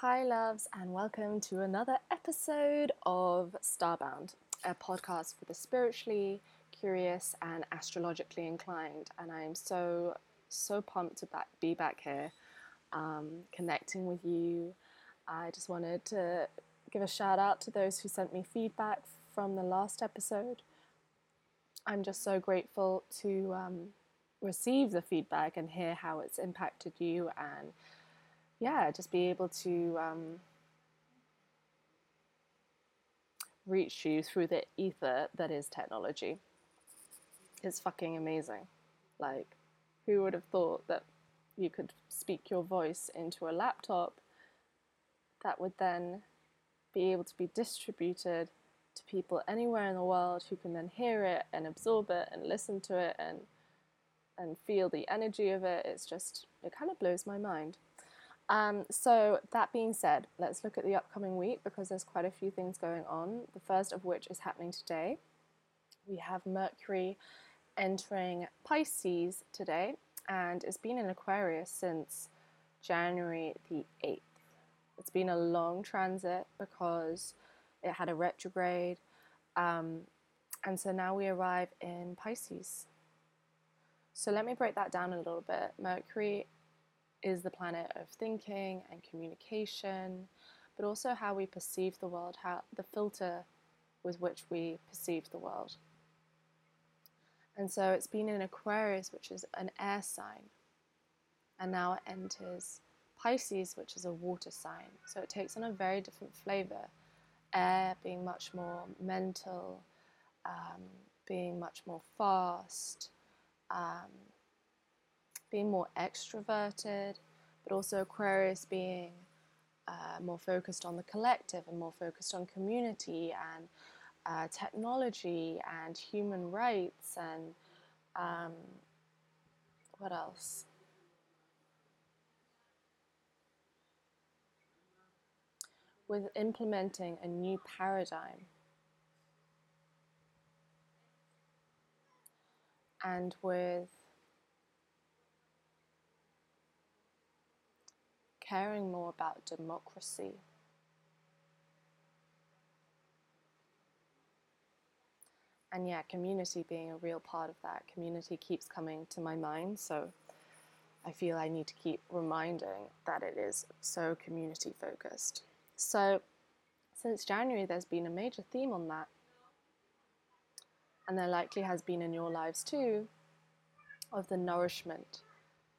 Hi, loves, and welcome to another episode of Starbound, a podcast for the spiritually curious and astrologically inclined. And I am so, so pumped to back, be back here, um, connecting with you. I just wanted to give a shout out to those who sent me feedback from the last episode. I'm just so grateful to um, receive the feedback and hear how it's impacted you and yeah, just be able to um, reach you through the ether that is technology. It's fucking amazing. Like, who would have thought that you could speak your voice into a laptop that would then be able to be distributed to people anywhere in the world who can then hear it and absorb it and listen to it and and feel the energy of it. It's just it kind of blows my mind. Um, so, that being said, let's look at the upcoming week because there's quite a few things going on. The first of which is happening today. We have Mercury entering Pisces today, and it's been in Aquarius since January the 8th. It's been a long transit because it had a retrograde, um, and so now we arrive in Pisces. So, let me break that down a little bit. Mercury is the planet of thinking and communication, but also how we perceive the world, how the filter with which we perceive the world. And so it's been in Aquarius, which is an air sign, and now it enters Pisces, which is a water sign. So it takes on a very different flavor. Air being much more mental, um, being much more fast, um, being more extroverted, but also Aquarius being uh, more focused on the collective and more focused on community and uh, technology and human rights and um, what else? With implementing a new paradigm. And with caring more about democracy. And yeah, community being a real part of that. Community keeps coming to my mind, so I feel I need to keep reminding that it is so community focused. So, since January, there's been a major theme on that. And there likely has been in your lives too, of the nourishment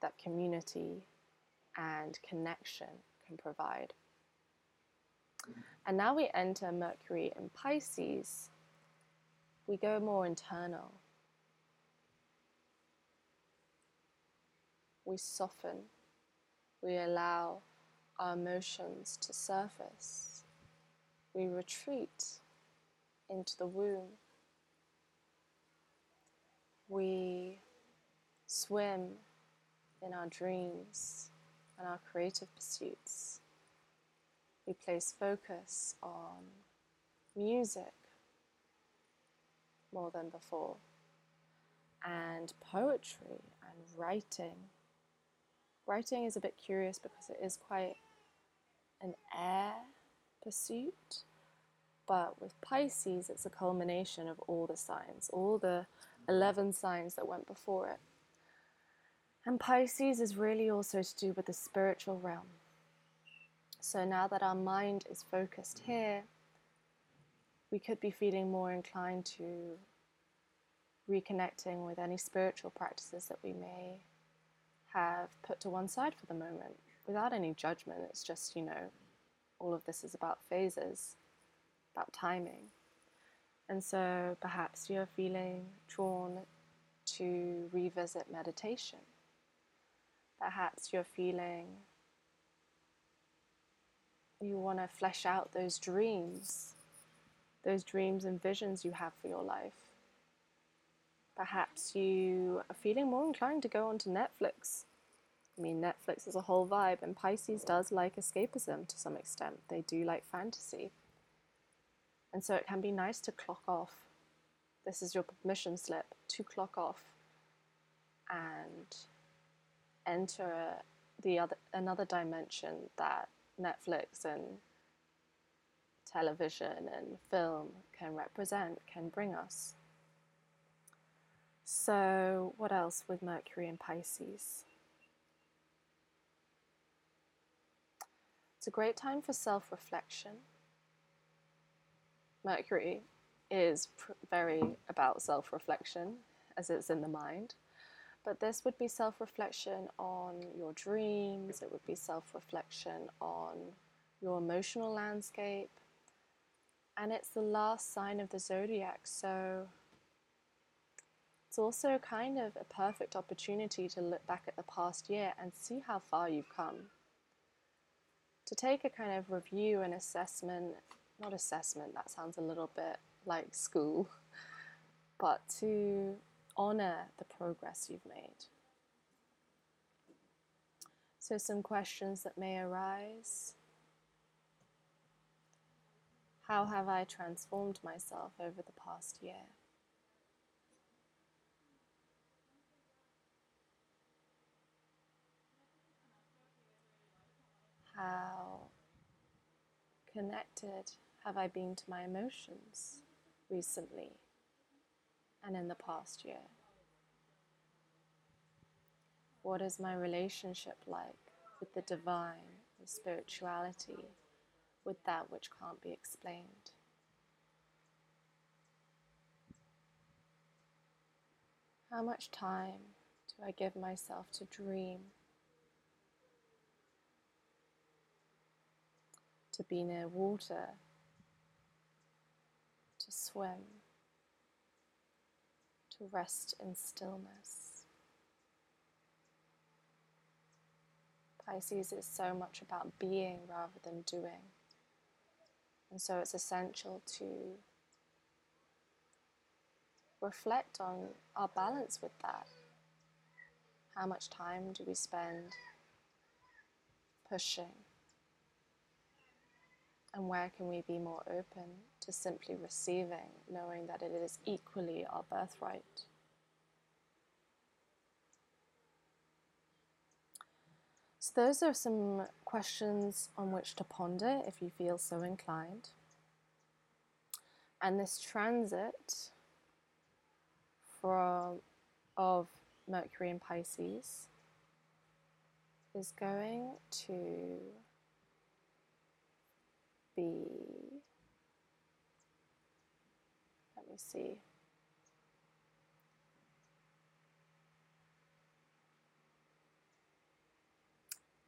that community and connection can provide. And now we enter Mercury in Pisces, we go more internal. We soften, we allow our emotions to surface, we retreat into the womb. We swim in our dreams and our creative pursuits. We place focus on music more than before, and poetry and writing. Writing is a bit curious because it is quite an air pursuit, but with Pisces, it's a culmination of all the signs, all the 11 signs that went before it. And Pisces is really also to do with the spiritual realm. So now that our mind is focused here, we could be feeling more inclined to reconnecting with any spiritual practices that we may have put to one side for the moment without any judgment. It's just, you know, all of this is about phases, about timing. And so perhaps you're feeling drawn to revisit meditation Perhaps you're feeling you want to flesh out those dreams, those dreams and visions you have for your life. Perhaps you are feeling more inclined to go onto Netflix. I mean, Netflix is a whole vibe, and Pisces does like escapism to some extent. They do like fantasy. And so it can be nice to clock off. This is your permission slip to clock off and enter the other another dimension that Netflix and television and film can represent, can bring us. So, what else with Mercury and Pisces? It's a great time for self reflection. Mercury is very about self reflection as it's in the mind. But this would be self reflection on your dreams, it would be self reflection on your emotional landscape. And it's the last sign of the zodiac, so it's also kind of a perfect opportunity to look back at the past year and see how far you've come. To take a kind of review and assessment, not assessment, that sounds a little bit like school, but to honor the progress you've made. So, some questions that may arise How have I transformed myself over the past year? How connected have I been to my emotions recently? And in the past year? What is my relationship like with the divine, with spirituality, with that which can't be explained? How much time do I give myself to dream? To be near water? To swim? To rest in stillness. Pisces is so much about being rather than doing. And so it's essential to reflect on our balance with that. How much time do we spend pushing? And where can we be more open to simply receiving, knowing that it is equally our birthright? So, those are some questions on which to ponder if you feel so inclined. And this transit from of Mercury in Pisces is going to be, see.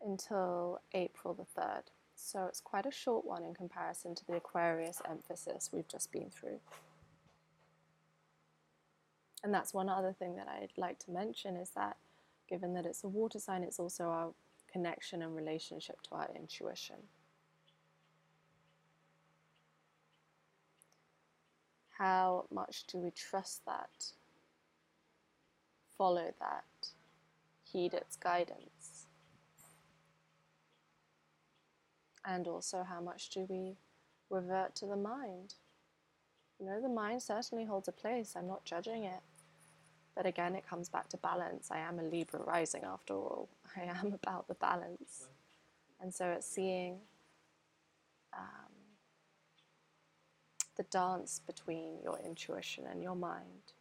Until April the 3rd. So it's quite a short one in comparison to the Aquarius emphasis we've just been through. And that's one other thing that I'd like to mention is that given that it's a water sign, it's also our connection and relationship to our intuition. How much do we trust that? Follow that? Heed its guidance? And also, how much do we revert to the mind? You know, the mind certainly holds a place. I'm not judging it. But again, it comes back to balance. I am a Libra rising after all. I am about the balance. And so it's seeing um, the dance between your intuition and your mind.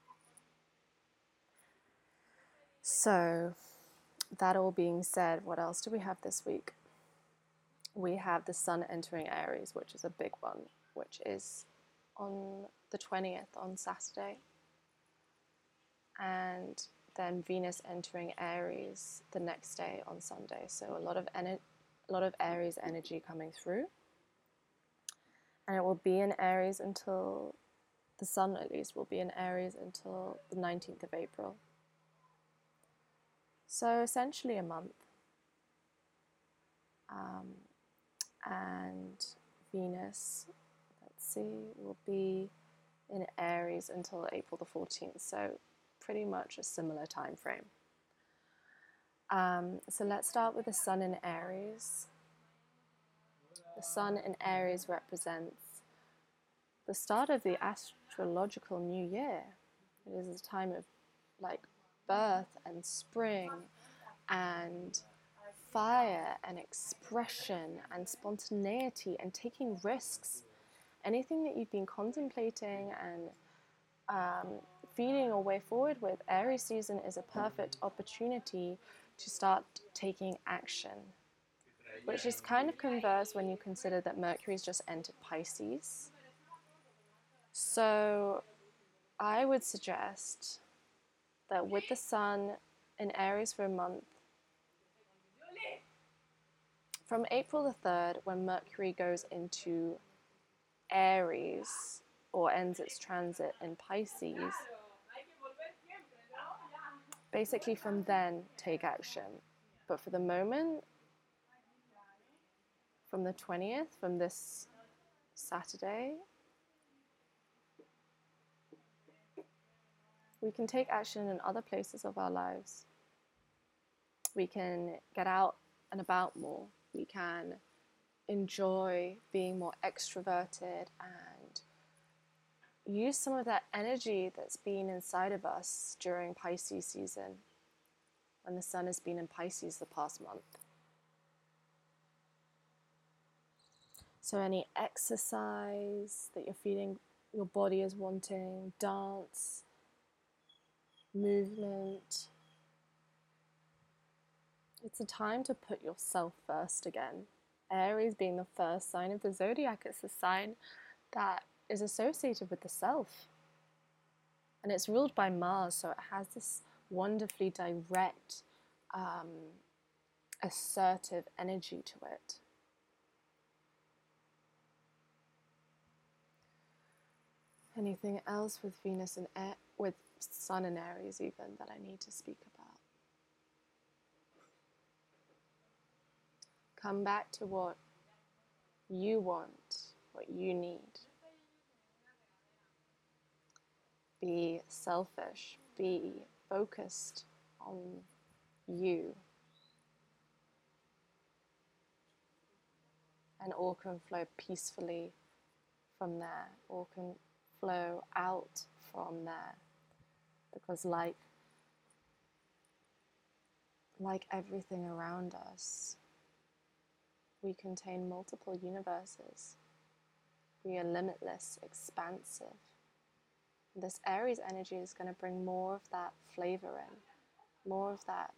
So, that all being said, what else do we have this week? We have the Sun entering Aries, which is a big one, which is on the 20th, on Saturday. And then Venus entering Aries the next day on Sunday. So a lot of ener- a lot of Aries energy coming through and it will be in Aries until the sun, at least, will be in Aries until the 19th of April. So essentially a month. Um, and Venus, let's see, will be in Aries until April the 14th. So pretty much a similar time frame. Um, so let's start with the Sun in Aries. The sun in Aries represents the start of the astrological new year. It is a time of like birth and spring and fire and expression and spontaneity and taking risks. Anything that you've been contemplating and um, feeling your way forward with, Aries season is a perfect opportunity to start taking action. Which is kind of converse when you consider that Mercury's just entered Pisces. So I would suggest that with the Sun in Aries for a month, from April the 3rd, when Mercury goes into Aries or ends its transit in Pisces, basically from then take action. But for the moment, from the 20th, from this Saturday, we can take action in other places of our lives. We can get out and about more. We can enjoy being more extroverted and use some of that energy that's been inside of us during Pisces season when the sun has been in Pisces the past month. So, any exercise that you're feeling your body is wanting, dance, movement. It's a time to put yourself first again. Aries being the first sign of the zodiac, it's a sign that is associated with the self. And it's ruled by Mars, so it has this wonderfully direct, um, assertive energy to it. Anything else with Venus and with Sun and Aries, even that I need to speak about? Come back to what you want, what you need. Be selfish, be focused on you. And all can flow peacefully from there, all can flow out from there. Because, like, like everything around us, we contain multiple universes. We are limitless, expansive. This Aries energy is going to bring more of that flavor in, more of that,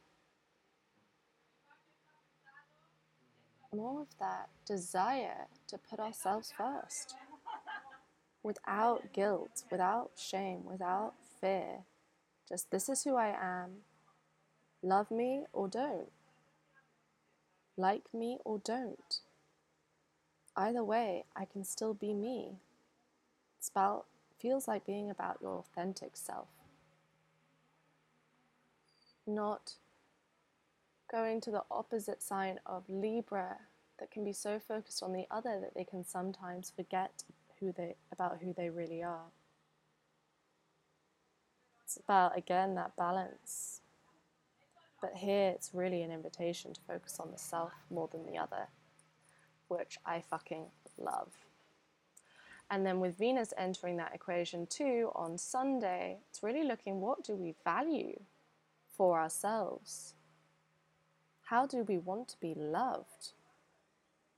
more of that desire to put ourselves first without guilt, without shame, without fear. Just this is who I am. Love me or don't. Like me or don't. Either way, I can still be me. It's about, feels like being about your authentic self. Not going to the opposite sign of Libra that can be so focused on the other that they can sometimes forget who they about who they really are. It's about again that balance. But here it's really an invitation to focus on the self more than the other, which I fucking love. And then with Venus entering that equation too on Sunday, it's really looking what do we value for ourselves? How do we want to be loved?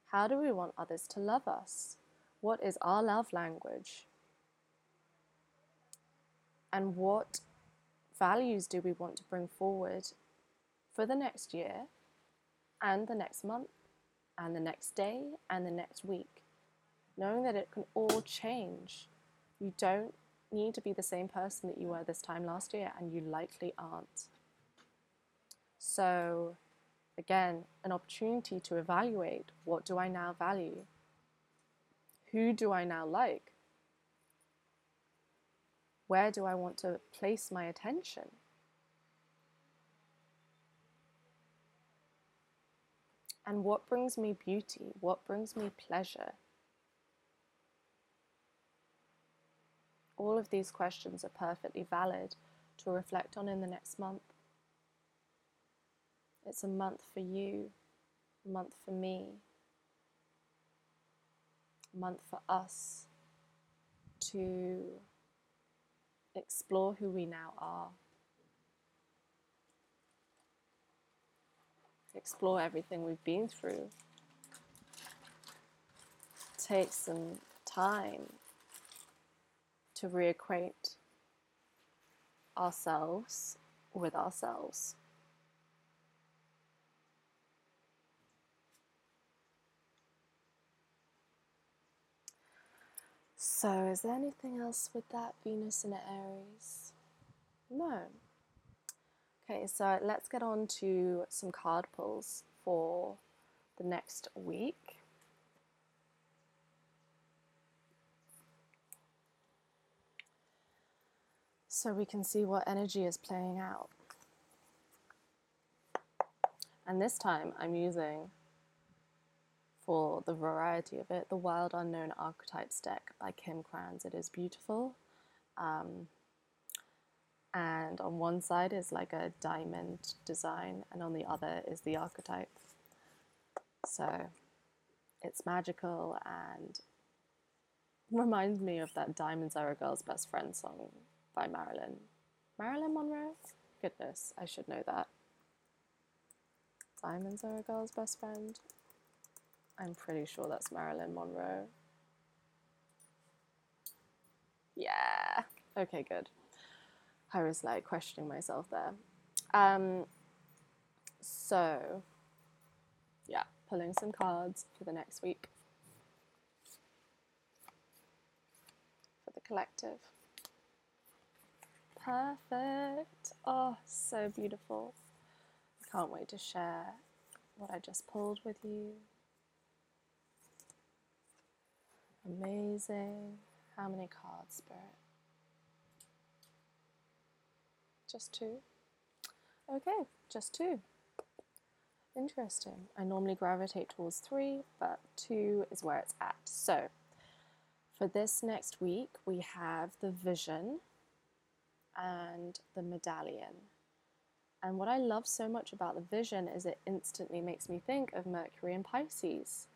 How do we want others to love us? What is our love language? And what values do we want to bring forward for the next year and the next month and the next day and the next week? Knowing that it can all change. You don't need to be the same person that you were this time last year, and you likely aren't. So, again, an opportunity to evaluate what do I now value? Who do I now like? Where do I want to place my attention? And what brings me beauty? What brings me pleasure? All of these questions are perfectly valid to reflect on in the next month. It's a month for you, a month for me, month for us to explore who we now are. explore everything we've been through. Take some time to reacquaint ourselves with ourselves. So, is there anything else with that Venus in Aries? No. Okay, so let's get on to some card pulls for the next week. So we can see what energy is playing out. And this time I'm using, for the variety of it, the Wild Unknown Archetypes deck by Kim Krans. It is beautiful. Um, and on one side is like a diamond design, and on the other is the archetype. So it's magical and reminds me of that Diamonds Are a Girl's Best Friend song by Marilyn. Marilyn Monroe? Goodness, I should know that. Diamonds Are a Girl's Best Friend? I'm pretty sure that's Marilyn Monroe. Yeah. Okay, good. I was like questioning myself there. Um, so, yeah, pulling some cards for the next week for the collective. Perfect. Oh, so beautiful. I can't wait to share what I just pulled with you. Amazing. How many cards, Spirit? Just two? Okay, just two. Interesting. I normally gravitate towards three, but two is where it's at. So, for this next week, we have the vision and the medallion. And what I love so much about the vision is it instantly makes me think of Mercury and Pisces,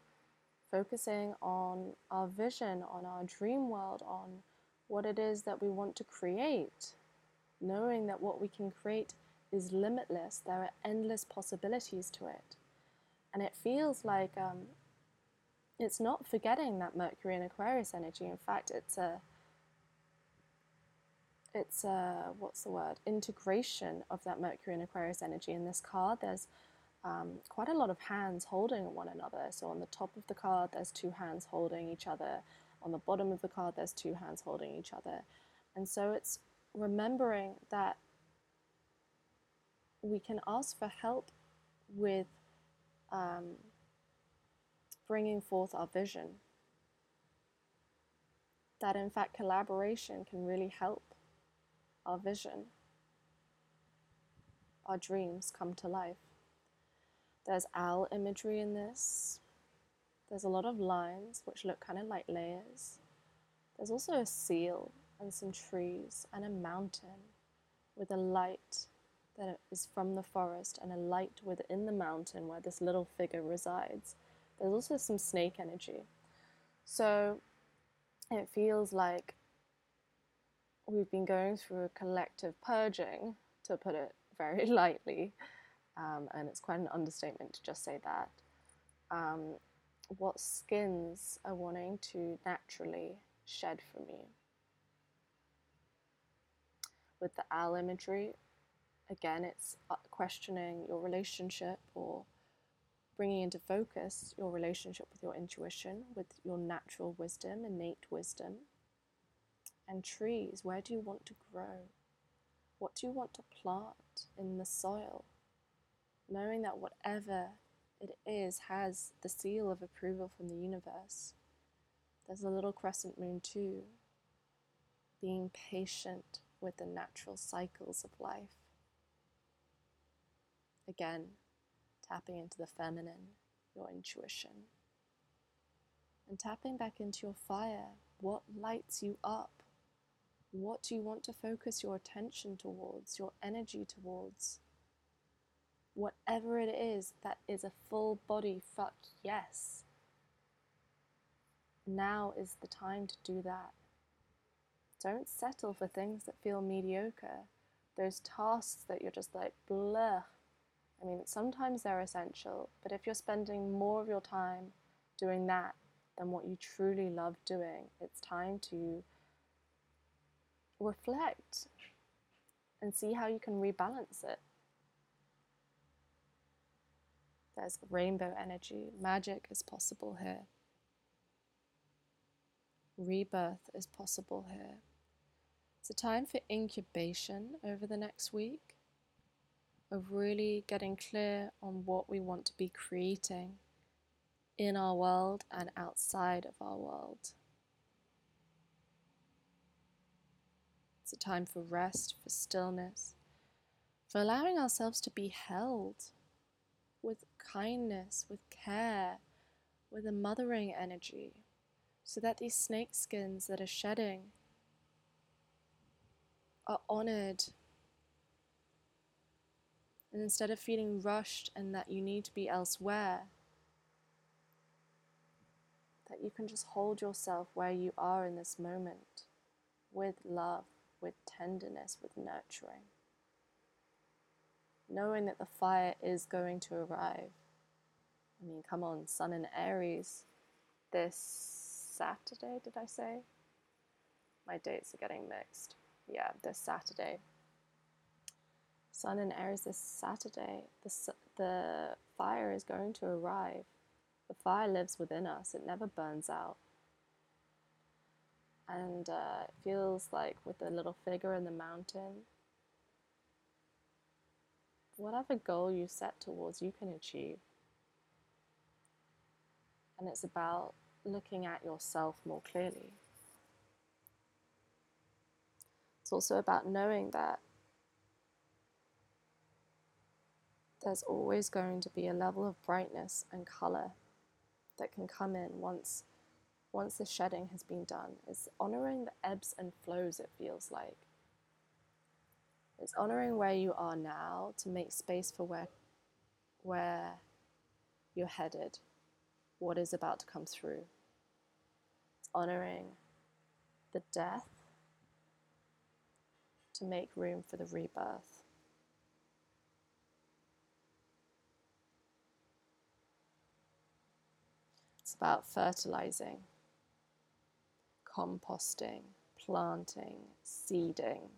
focusing on our vision, on our dream world, on what it is that we want to create knowing that what we can create is limitless, there are endless possibilities to it. And it feels like um, it's not forgetting that Mercury and Aquarius energy. In fact, it's a it's a what's the word integration of that Mercury and Aquarius energy in this card. There's um, quite a lot of hands holding one another. So on the top of the card, there's two hands holding each other. On the bottom of the card, there's two hands holding each other. And so it's remembering that we can ask for help with um, bringing forth our vision. That in fact, collaboration can really help our vision, our dreams come to life. There's owl imagery in this. There's a lot of lines which look kind of like layers. There's also a seal and some trees and a mountain with a light that is from the forest and a light within the mountain where this little figure resides. There's also some snake energy. So it feels like we've been going through a collective purging, to put it very lightly, um, and it's quite an understatement to just say that. Um, what skins are wanting to naturally shed from you with the owl imagery, again, it's uh, questioning your relationship or bringing into focus your relationship with your intuition, with your natural wisdom, innate wisdom. And trees, where do you want to grow? What do you want to plant in the soil? Knowing that whatever it is has the seal of approval from the universe. There's a little crescent moon too. Being patient with the natural cycles of life. Again, tapping into the feminine, your intuition. And tapping back into your fire. What lights you up? What do you want to focus your attention towards, your energy towards? Whatever it is that is a full body fuck yes. Now is the time to do that. Don't settle for things that feel mediocre. Those tasks that you're just like, blah. I mean, sometimes they're essential, but if you're spending more of your time doing that than what you truly love doing, it's time to reflect and see how you can rebalance it. There's rainbow energy, magic is possible here. Rebirth is possible here. It's a time for incubation over the next week of really getting clear on what we want to be creating in our world and outside of our world. It's a time for rest, for stillness, for allowing ourselves to be held kindness, with care, with a mothering energy, so that these snake skins that are shedding are honored and instead of feeling rushed and that you need to be elsewhere, that you can just hold yourself where you are in this moment with love, with tenderness, with nurturing. Knowing that the fire is going to arrive. I mean, come on, Sun in Aries this Saturday, did I say? My dates are getting mixed. Yeah, this Saturday. Sun in Aries this Saturday. The, the fire is going to arrive. The fire lives within us, it never burns out. And uh, it feels like with the little figure in the mountain, whatever goal you set towards, you can achieve. And it's about looking at yourself more clearly. It's also about knowing that there's always going to be a level of brightness and color that can come in once once the shedding has been done It's honoring the ebbs and flows it feels like it's honoring where you are now to make space for where where you're headed what is about to come through. It's honoring the death to make room for the rebirth. It's about fertilizing, composting, planting, seeding,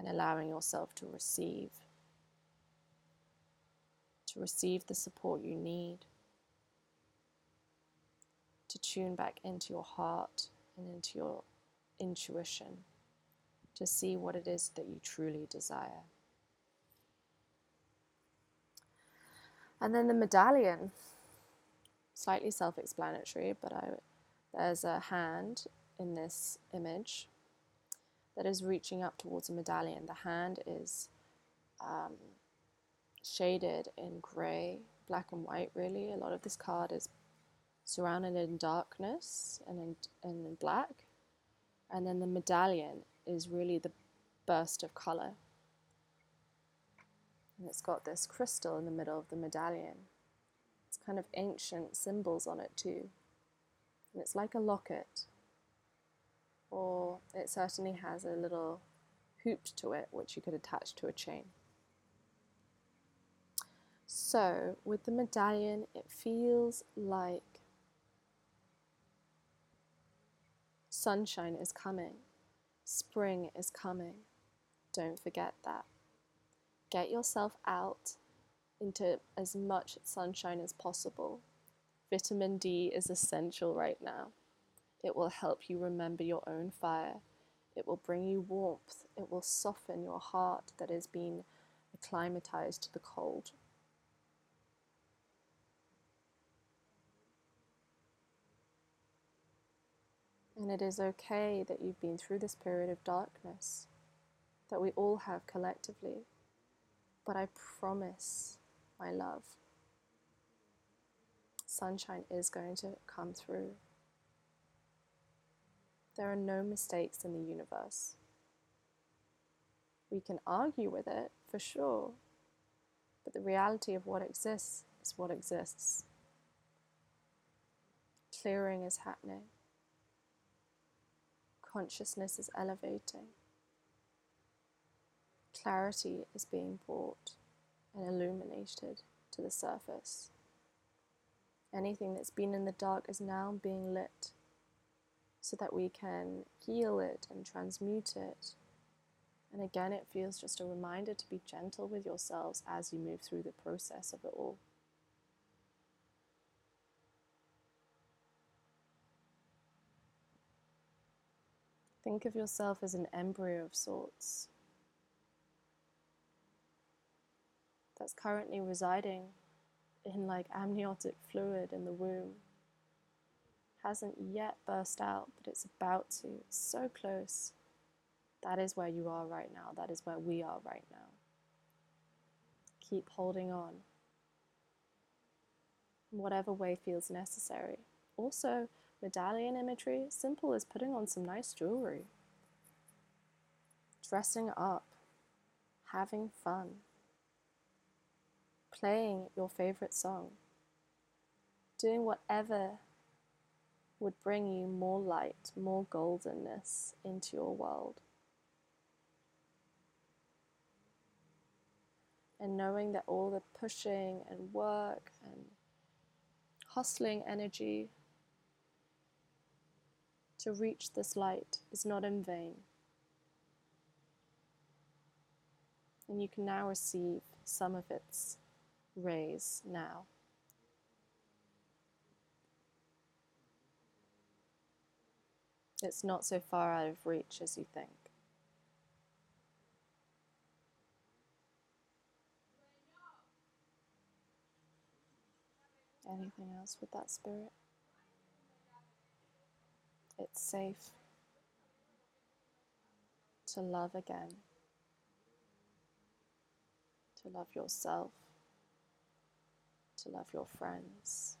and allowing yourself to receive. To receive the support you need, to tune back into your heart and into your intuition, to see what it is that you truly desire. And then the medallion, slightly self explanatory, but I, there's a hand in this image that is reaching up towards a medallion. The hand is um, shaded in grey, black and white, really. A lot of this card is surrounded in darkness and in, and in black. And then the medallion is really the burst of colour. And it's got this crystal in the middle of the medallion. It's kind of ancient symbols on it too. And it's like a locket. Or it certainly has a little hoop to it which you could attach to a chain. So, with the medallion, it feels like sunshine is coming, spring is coming. Don't forget that get yourself out into as much sunshine as possible. Vitamin D is essential right now. It will help you remember your own fire. It will bring you warmth. It will soften your heart that has been acclimatized to the cold. And it is okay that you've been through this period of darkness, that we all have collectively. But I promise, my love, sunshine is going to come through. There are no mistakes in the universe. We can argue with it for sure, but the reality of what exists is what exists. Clearing is happening, consciousness is elevating clarity is being brought and illuminated to the surface. Anything that's been in the dark is now being lit so that we can heal it and transmute it. And again, it feels just a reminder to be gentle with yourselves as you move through the process of it all. Think of yourself as an embryo of sorts that's currently residing in like amniotic fluid in the womb. Hasn't yet burst out, but it's about to. It's so close. That is where you are right now. That is where we are right now. Keep holding on. Whatever way feels necessary. Also, medallion imagery, simple as putting on some nice jewelry, dressing up, having fun playing your favorite song, doing whatever would bring you more light, more goldenness into your world. And knowing that all the pushing and work and hustling energy to reach this light is not in vain. And you can now receive some of its rays now. It's not so far out of reach as you think. Anything else with that spirit? It's safe to love again, to love yourself to love your friends,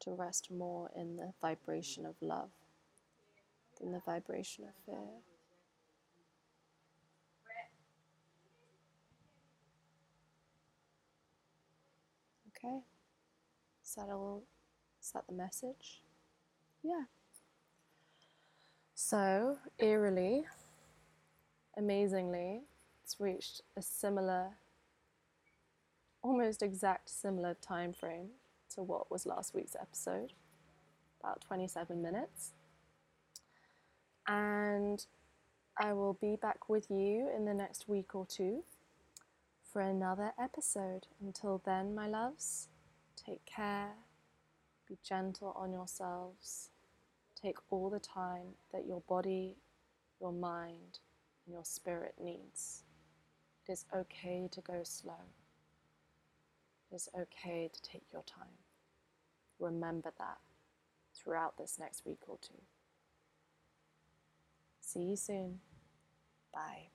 to rest more in the vibration of love than the vibration of fear. Okay, is that all? Is that the message? Yeah. So, eerily, amazingly, it's reached a similar almost exact similar time frame to what was last week's episode, about 27 minutes. And I will be back with you in the next week or two for another episode. Until then, my loves, take care, be gentle on yourselves, take all the time that your body, your mind, and your spirit needs. It is okay to go slow It is okay to take your time. Remember that throughout this next week or two. See you soon. Bye.